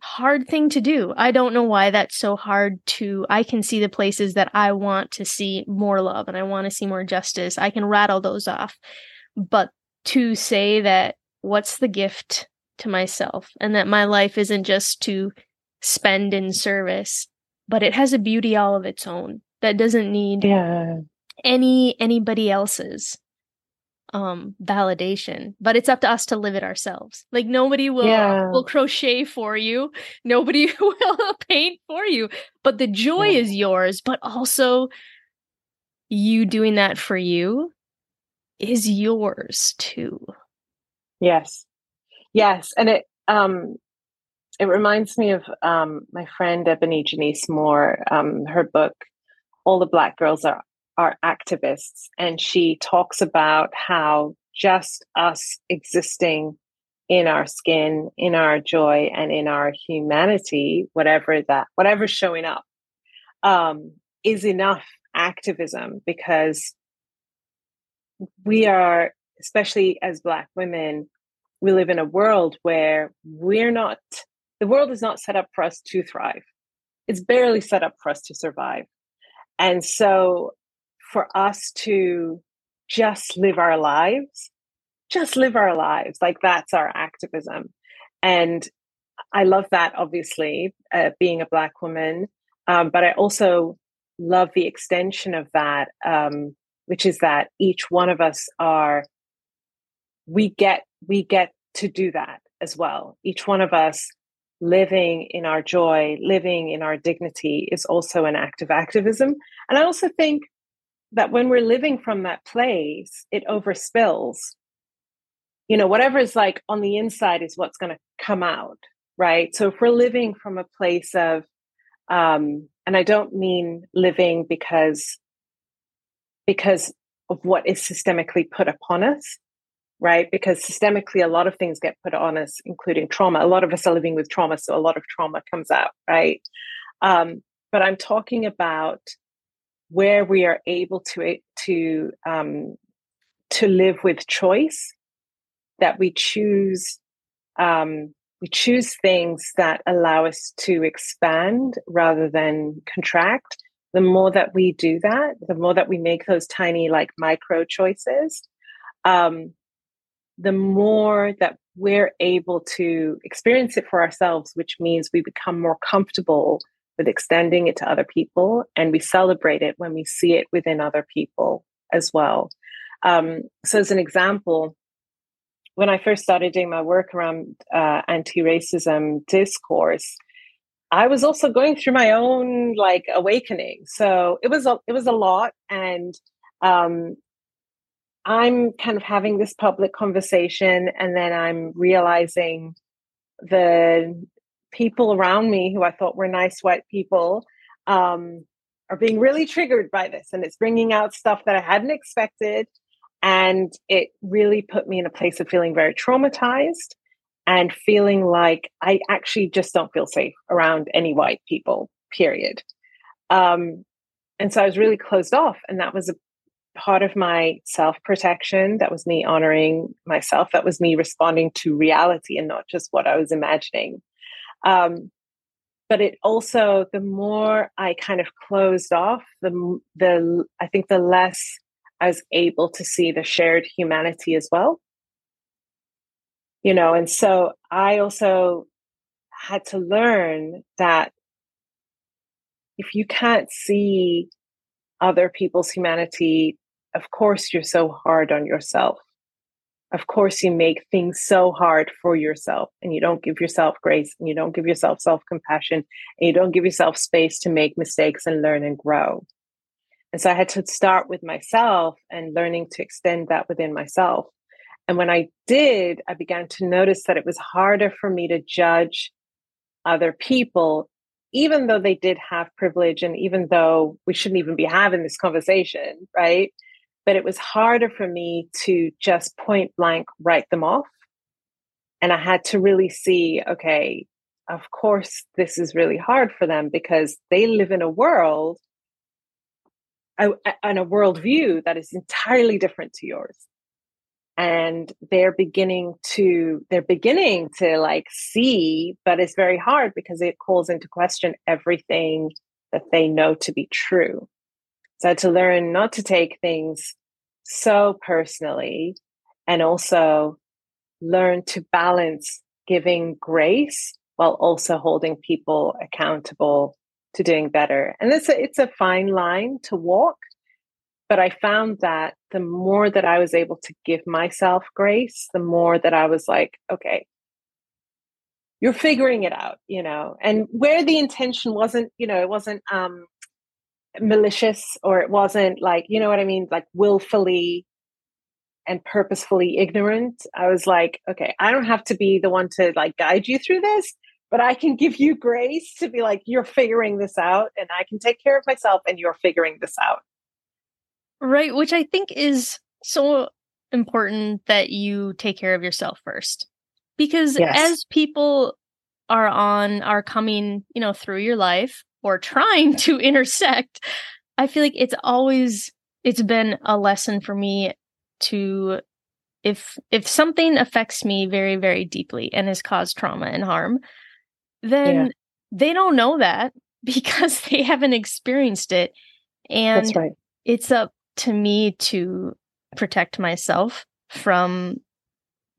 hard thing to do. I don't know why that's so hard to I can see the places that I want to see more love and I want to see more justice. I can rattle those off. But to say that what's the gift to myself and that my life isn't just to spend in service, but it has a beauty all of its own that doesn't need
yeah.
any anybody else's um validation but it's up to us to live it ourselves like nobody will
yeah.
will crochet for you nobody will paint for you but the joy yeah. is yours but also you doing that for you is yours too
yes yes and it um it reminds me of um my friend EbonyJanice Moore um her book all the black girls are are activists, and she talks about how just us existing in our skin, in our joy, and in our humanity, whatever that, whatever's showing up, um, is enough activism because we are, especially as Black women, we live in a world where we're not, the world is not set up for us to thrive. It's barely set up for us to survive. And so for us to just live our lives, just live our lives. Like that's our activism. And I love that, obviously, uh, being a Black woman. Um, but I also love the extension of that, um, which is that each one of us are, we get, we get to do that as well. Each one of us living in our joy, living in our dignity is also an act of activism. And I also think that when we're living from that place, it overspills. You know, whatever is like on the inside is what's going to come out, right? So if we're living from a place of, um, and I don't mean living because because of what is systemically put upon us, right? Because systemically, a lot of things get put on us, including trauma. A lot of us are living with trauma, so a lot of trauma comes out, right? Um, but I'm talking about where we are able to to um, to live with choice that we choose um, we choose things that allow us to expand rather than contract the more that we do that the more that we make those tiny like micro choices um, the more that we're able to experience it for ourselves which means we become more comfortable with extending it to other people. And we celebrate it when we see it within other people as well. Um, so, as an example, when I first started doing my work around uh, anti racism discourse, I was also going through my own like awakening. So it was a, it was a lot, and um, I'm kind of having this public conversation, and then I'm realizing the people around me who I thought were nice white people um, are being really triggered by this. And it's bringing out stuff that I hadn't expected. And it really put me in a place of feeling very traumatized and feeling like I actually just don't feel safe around any white people, period. Um, and so I was really closed off. And that was a part of my self protection. That was me honoring myself. That was me responding to reality and not just what I was imagining. Um, but it also, the more I kind of closed off, the the I think the less I was able to see the shared humanity as well. You know, and so I also had to learn that if you can't see other people's humanity, of course you're so hard on yourself. Of course you make things so hard for yourself and you don't give yourself grace and you don't give yourself self-compassion and you don't give yourself space to make mistakes and learn and grow. And so i had to start with myself and learning to extend that within myself. And when i did i began to notice that it was harder for me to judge other people even though they did have privilege and even though we shouldn't even be having this conversation right but it was harder for me to just point blank write them off. And I had to really see, okay, of course, this is really hard for them because they live in a world and a worldview that is entirely different to yours and they're beginning to they're beginning to like see but it's very hard because it calls into question everything that they know to be true so to learn not to take things so personally and also learn to balance giving grace while also holding people accountable to doing better. And it's a, it's a fine line to walk but I found that the more that I was able to give myself grace, the more that I was like, okay, you're figuring it out, you know, and where the intention wasn't, you know, it wasn't um, malicious or it wasn't like, you know what I mean, like willfully and purposefully ignorant. I was like, okay, I don't have to be the one to like guide you through this, but I can give you grace to be like, you're figuring this out and I can take care of myself and you're figuring this out.
Right, which I think is so important that you take care of yourself first. Because yes. as people are on are coming, you know, through your life or trying to intersect, I feel like it's always it's been a lesson for me to if if something affects me very very deeply and has caused trauma and harm, then yeah. they don't know that because they haven't experienced it and right. it's up to me to protect myself from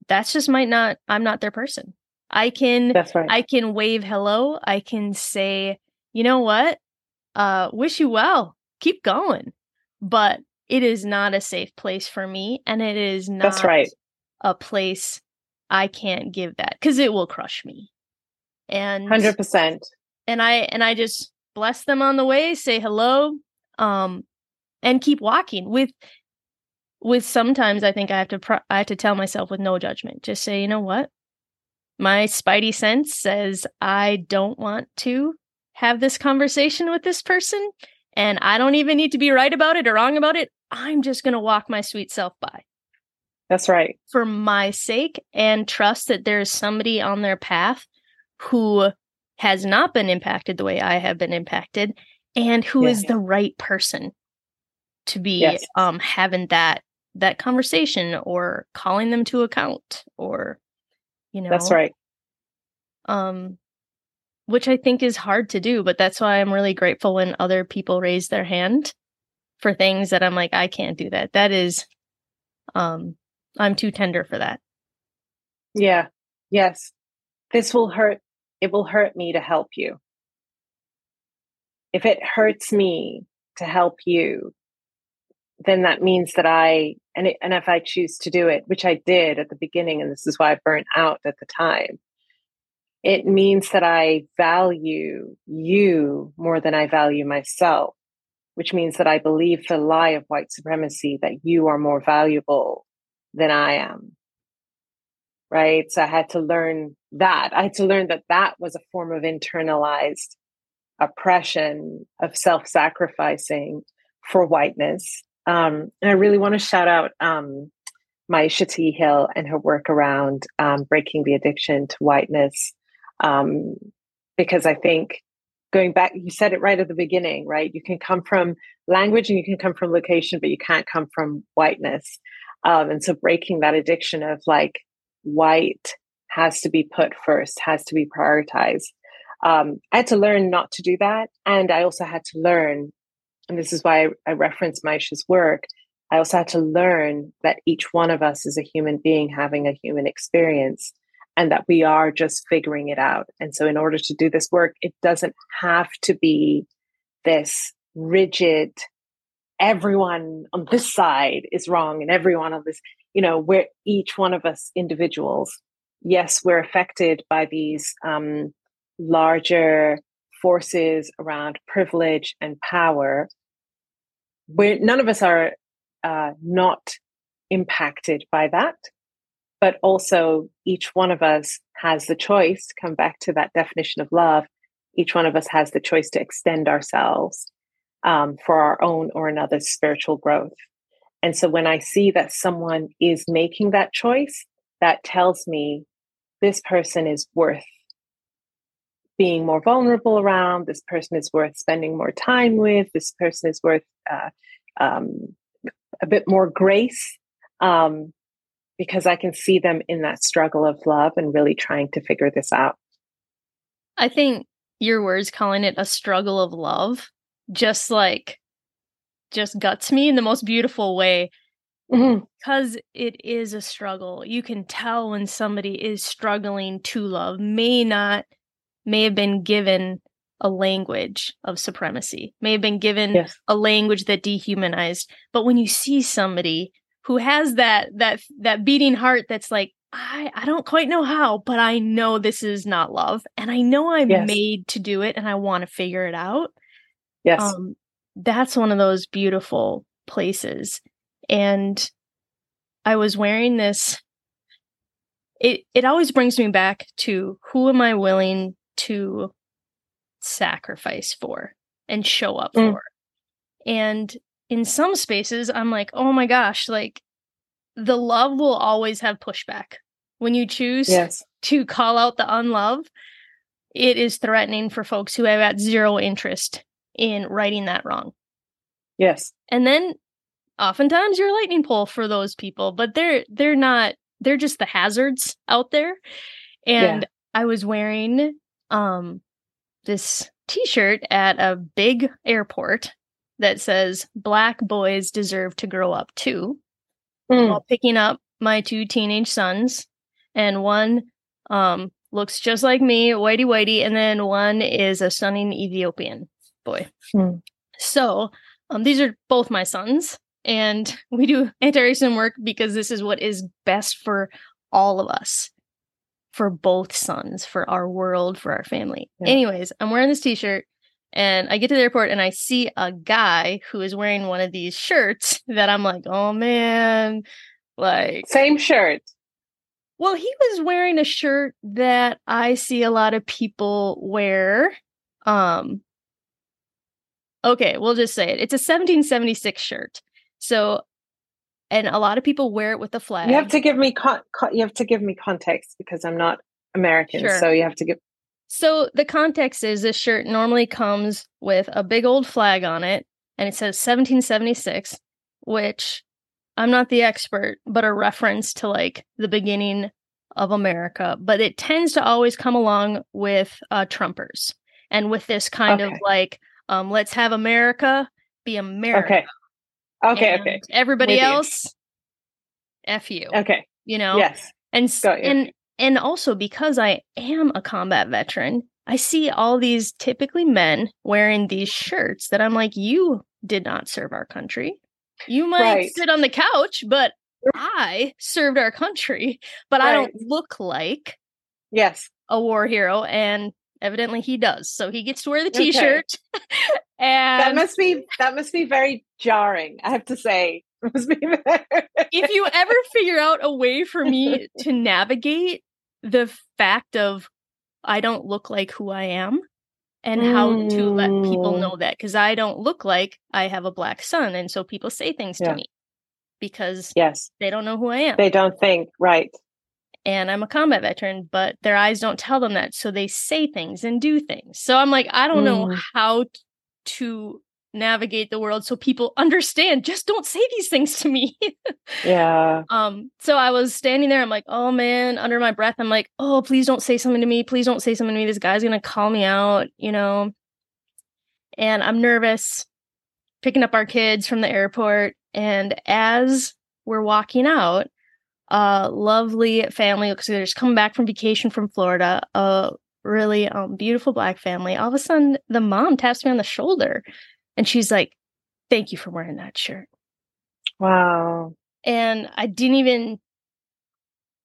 that's just might not I'm not their person. I can
that's right.
I can wave hello. I can say, you know what? Uh wish you well. Keep going. But it is not a safe place for me and it is not
that's right.
a place I can't give that because it will crush me. And
100%.
And I and I just bless them on the way, say hello. Um and keep walking with with sometimes i think i have to pro- i have to tell myself with no judgment just say you know what my spidey sense says i don't want to have this conversation with this person and i don't even need to be right about it or wrong about it i'm just going to walk my sweet self by
that's right
for my sake and trust that there's somebody on their path who has not been impacted the way i have been impacted and who yeah. is the right person to be yes. um having that that conversation or calling them to account or you know
that's right
um which i think is hard to do but that's why i'm really grateful when other people raise their hand for things that i'm like i can't do that. That is um i'm too tender for that.
Yeah. Yes. This will hurt it will hurt me to help you. If it hurts me to help you then that means that I and it, and if I choose to do it, which I did at the beginning, and this is why I burnt out at the time, it means that I value you more than I value myself, which means that I believe the lie of white supremacy that you are more valuable than I am. Right. So I had to learn that. I had to learn that that was a form of internalized oppression, of self sacrificing for whiteness um, and I really want to shout out um, Myisha T. Hill and her work around um, breaking the addiction to whiteness. Um, because I think going back, you said it right at the beginning, right? You can come from language and you can come from location, but you can't come from whiteness. Um, and so breaking that addiction of like white has to be put first, has to be prioritized. Um, I had to learn not to do that. And I also had to learn and this is why I, I reference Myisha's work, I also had to learn that each one of us is a human being having a human experience and that we are just figuring it out. And so, in order to do this work, it doesn't have to be this rigid, everyone on this side is wrong and everyone on this, you know, where each one of us individuals, yes, we're affected by these um, larger forces around privilege and power. We're none of us are uh, not impacted by that but also each one of us has the choice come back to that definition of love each one of us has the choice to extend ourselves um, for our own or another's spiritual growth And so when I see that someone is making that choice, that tells me this person is worth being more vulnerable around. This person is worth spending more time with. This person is worth uh, um, a bit more grace um, because I can see them in that struggle of love and really trying to figure this out.
I think your words calling it a struggle of love just like just guts me in the most beautiful way mm-hmm. because it is a struggle. You can tell when somebody is struggling to love, may not, may have been given a language of supremacy, may have been given yes. a language that dehumanized. But when you see somebody who has that that that beating heart that's like, I I don't quite know how, but I know this is not love, and I know I'm yes. made to do it, and I want to figure it out.
Yes, um,
that's one of those beautiful places, and I was wearing this. It it always brings me back to who am I willing to sacrifice for and show up mm. for, and in some spaces I'm like, oh my gosh, like the love will always have pushback. When you choose
yes.
to call out the unlove, it is threatening for folks who have at zero interest in righting that wrong.
Yes.
And then oftentimes you're a lightning pole for those people, but they're they're not they're just the hazards out there. And yeah. I was wearing um this t-shirt at a big airport that says black boys deserve to grow up too mm. while picking up my two teenage sons, and one um, looks just like me, whitey whitey, and then one is a stunning Ethiopian boy. Mm. So um, these are both my sons, and we do anti-racism work because this is what is best for all of us, for both sons, for our world, for our family. Yeah. Anyways, I'm wearing this T-shirt. And I get to the airport and I see a guy who is wearing one of these shirts that I'm like, oh man, like
same shirt.
Well, he was wearing a shirt that I see a lot of people wear. Um Okay, we'll just say it. It's a 1776 shirt. So and a lot of people wear it with the flag.
You have to give me con- con- you have to give me context because I'm not American, sure. so you have to give
so the context is this shirt normally comes with a big old flag on it and it says 1776, which I'm not the expert, but a reference to like the beginning of America. But it tends to always come along with uh, Trumpers and with this kind okay. of like, um, let's have America be America.
Okay. Okay. And okay.
Everybody with else, you. F you.
Okay.
You know?
Yes.
And, and and also because I am a combat veteran, I see all these typically men wearing these shirts that I'm like, you did not serve our country. You might right. sit on the couch, but I served our country, but right. I don't look like
yes
a war hero, and evidently he does. So he gets to wear the t-shirt. Okay. and
that must be that must be very jarring. I have to say,
if you ever figure out a way for me to navigate the fact of I don't look like who I am and mm. how to let people mm. know that because I don't look like I have a black son and so people say things yeah. to me because
yes
they don't know who I am.
They don't think right.
And I'm a combat veteran, but their eyes don't tell them that so they say things and do things. So I'm like I don't mm. know how to navigate the world so people understand just don't say these things to me.
Yeah.
Um so i was standing there i'm like oh man under my breath i'm like oh please don't say something to me. Please don't say something to me. This guy's gonna call me out you know? And i'm nervous picking up our kids from the airport and as we're walking out a lovely family because they're just coming back from vacation from florida a really um, beautiful black family all of a sudden the mom taps me on the shoulder and she's like, Thank you for wearing that shirt.
Wow.
And I didn't even,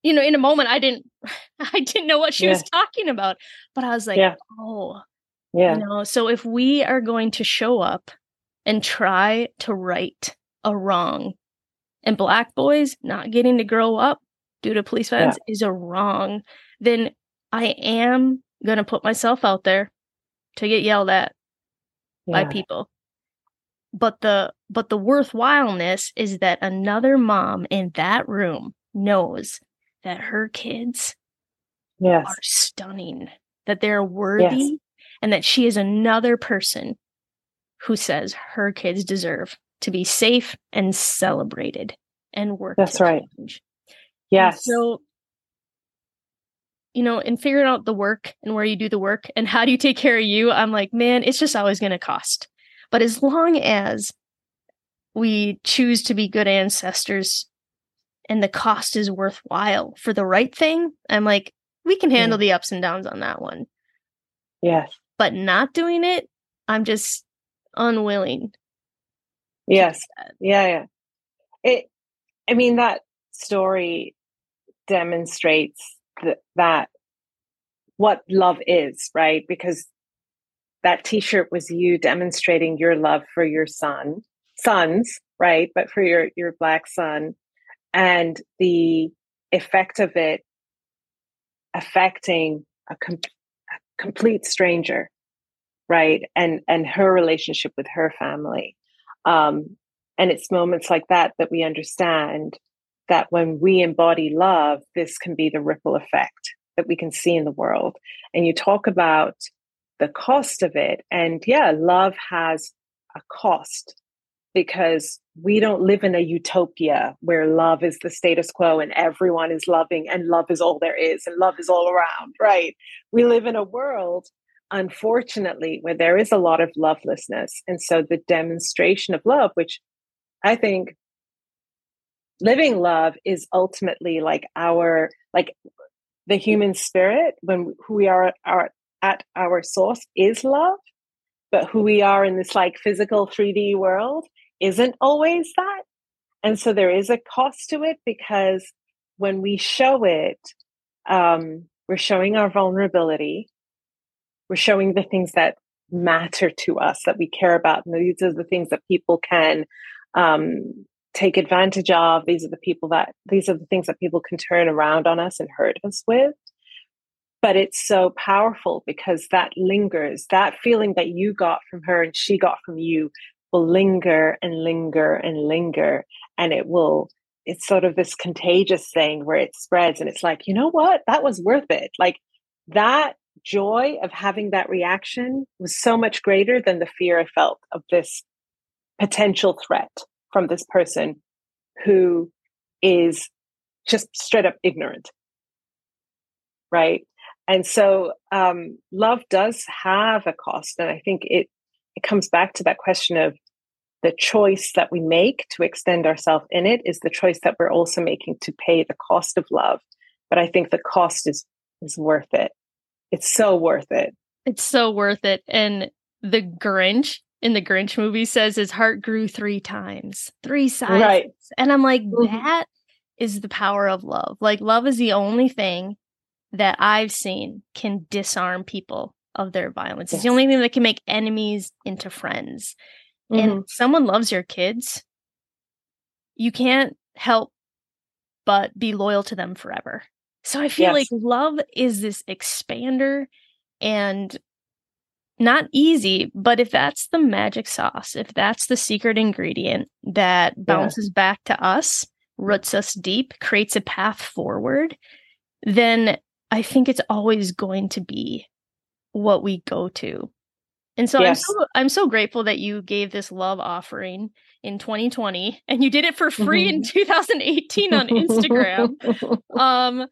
you know, in a moment, I didn't, I didn't know what she yeah. was talking about, but I was like, yeah. oh,
yeah.
You know, so if we are going to show up and try to right a wrong, and black boys not getting to grow up due to police violence yeah. is a wrong, then I am going to put myself out there to get yelled at by people but the but the worthwhileness is that another mom in that room knows that her kids
yes.
are stunning, that they're worthy, yes. and that she is another person who says her kids deserve to be safe and celebrated and work.
That's right. Change. Yes.
And so, you know, in figuring out the work and where you do the work and how do you take care of you, I'm like, man, it's just always going to cost. But as long as we choose to be good ancestors and the cost is worthwhile for the right thing, I'm like, we can handle the ups and downs on that one.
Yes.
But not doing it, I'm just unwilling.
Yes. Yeah, yeah. It I mean that story demonstrates that, that what love is, right? Because that t-shirt was you demonstrating your love for your son, sons, right? But for your your black son and the effect of it affecting a, com- a complete stranger right and and her relationship with her family um and it's moments like that that we understand that when we embody love this can be the ripple effect that we can see in the world and you talk about the cost of it and yeah love has a cost because we don't live in a utopia where love is the status quo and everyone is loving and love is all there is and love is all around, right? We live in a world, unfortunately, where there is a lot of lovelessness. And so the demonstration of love, which I think living love is ultimately like our, like the human spirit, when who we are, are at our source is love. But who we are in this like physical 3D world isn't always that. And so there is a cost to it because when we show it, um, we're showing our vulnerability. We're showing the things that matter to us, that we care about. And these are the things that people can um, take advantage of. These are the people that, these are the things that people can turn around on us and hurt us with. But it's so powerful because that lingers. That feeling that you got from her and she got from you will linger and linger and linger and it will it's sort of this contagious thing where it spreads and it's like you know what? That was worth it. Like that joy of having that reaction was so much greater than the fear i felt of this potential threat from this person who is just straight up ignorant. Right and so um, love does have a cost and i think it it comes back to that question of the choice that we make to extend ourselves in it is the choice that we're also making to pay the cost of love. But I think the cost is is worth it. It's so worth it.
It's so worth it. And the Grinch in the Grinch movie says his heart grew three times, three sizes. Right. And I'm like, mm-hmm. that is the power of love. Like, love is the only thing that I've seen can disarm people of their violence. Yes. It's the only thing that can make enemies into friends. Mm-hmm. And someone loves your kids, you can't help but be loyal to them forever. So I feel yes. like love is this expander and not easy, but if that's the magic sauce, if that's the secret ingredient that bounces yeah. back to us, roots us deep, creates a path forward, then I think it's always going to be what we go to. And so yes. I'm so I'm so grateful that you gave this love offering in 2020 and you did it for free mm-hmm. in 2018 on Instagram. um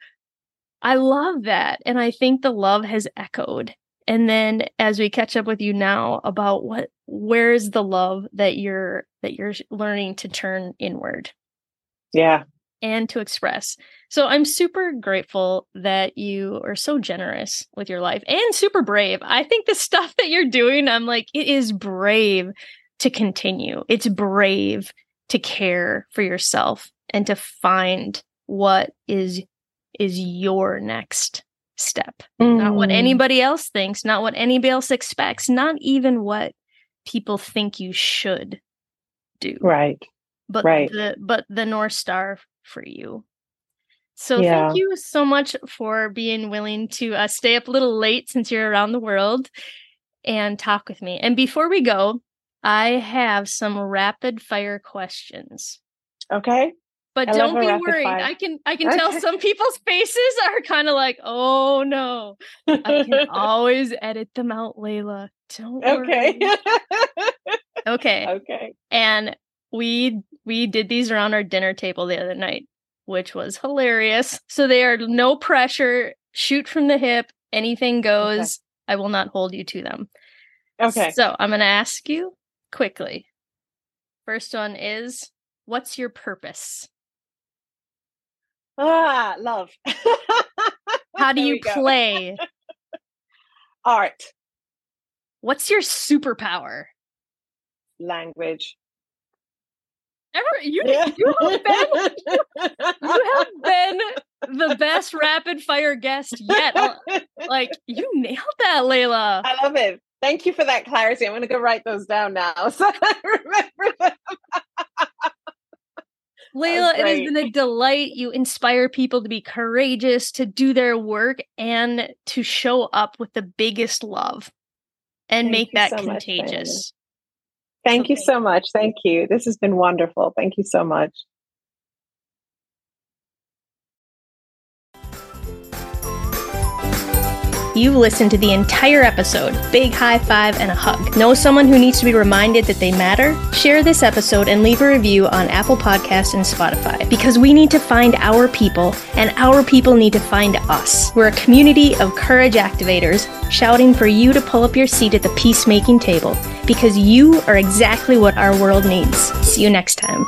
I love that and I think the love has echoed. And then as we catch up with you now about what where's the love that you're that you're learning to turn inward.
Yeah
and to express. So I'm super grateful that you are so generous with your life and super brave. I think the stuff that you're doing, I'm like, it is brave to continue. It's brave to care for yourself and to find what is is your next step. Mm. Not what mm. anybody else thinks, not what anybody else expects, not even what people think you should do.
Right.
But
right.
the but the North Star for you. So yeah. thank you so much for being willing to uh, stay up a little late since you're around the world and talk with me. And before we go, I have some rapid fire questions.
Okay.
But
I
don't be worried.
fire.
I can I can tell some people's faces are kind of like, "Oh no." I can always edit them out, Layla. Don't
okay.
Okay.
okay.
And we we did these around our dinner table the other night, which was hilarious. So they are no pressure, shoot from the hip, anything goes. I will not hold you to them.
Okay.
So I'm going to ask you quickly. First one is what's your purpose?
Ah, love.
How do you play?
Art,
What's your superpower?
language.
Ever you
Yeah.
you have been you have been the best rapid fire guest yet. Uh, Like you nailed that, Layla.
I love it. Thank you for that clarity. I'm going to go write those down now so I remember them.
Layla, it has been a delight. You inspire people to be courageous, to do their work, and to show up with the biggest love and
Thank
make that
so
contagious.
Thank you so much. Thank you. This has been wonderful. Thank you so much.
You've listened to the entire episode. Big high five and a hug. Know someone who needs to be reminded that they matter? Share this episode and leave a review on Apple Podcasts and Spotify because we need to find our people and our people need to find us. We're a community of courage activators shouting for you to pull up your seat at the peacemaking table because you are exactly what our world needs. See you next time.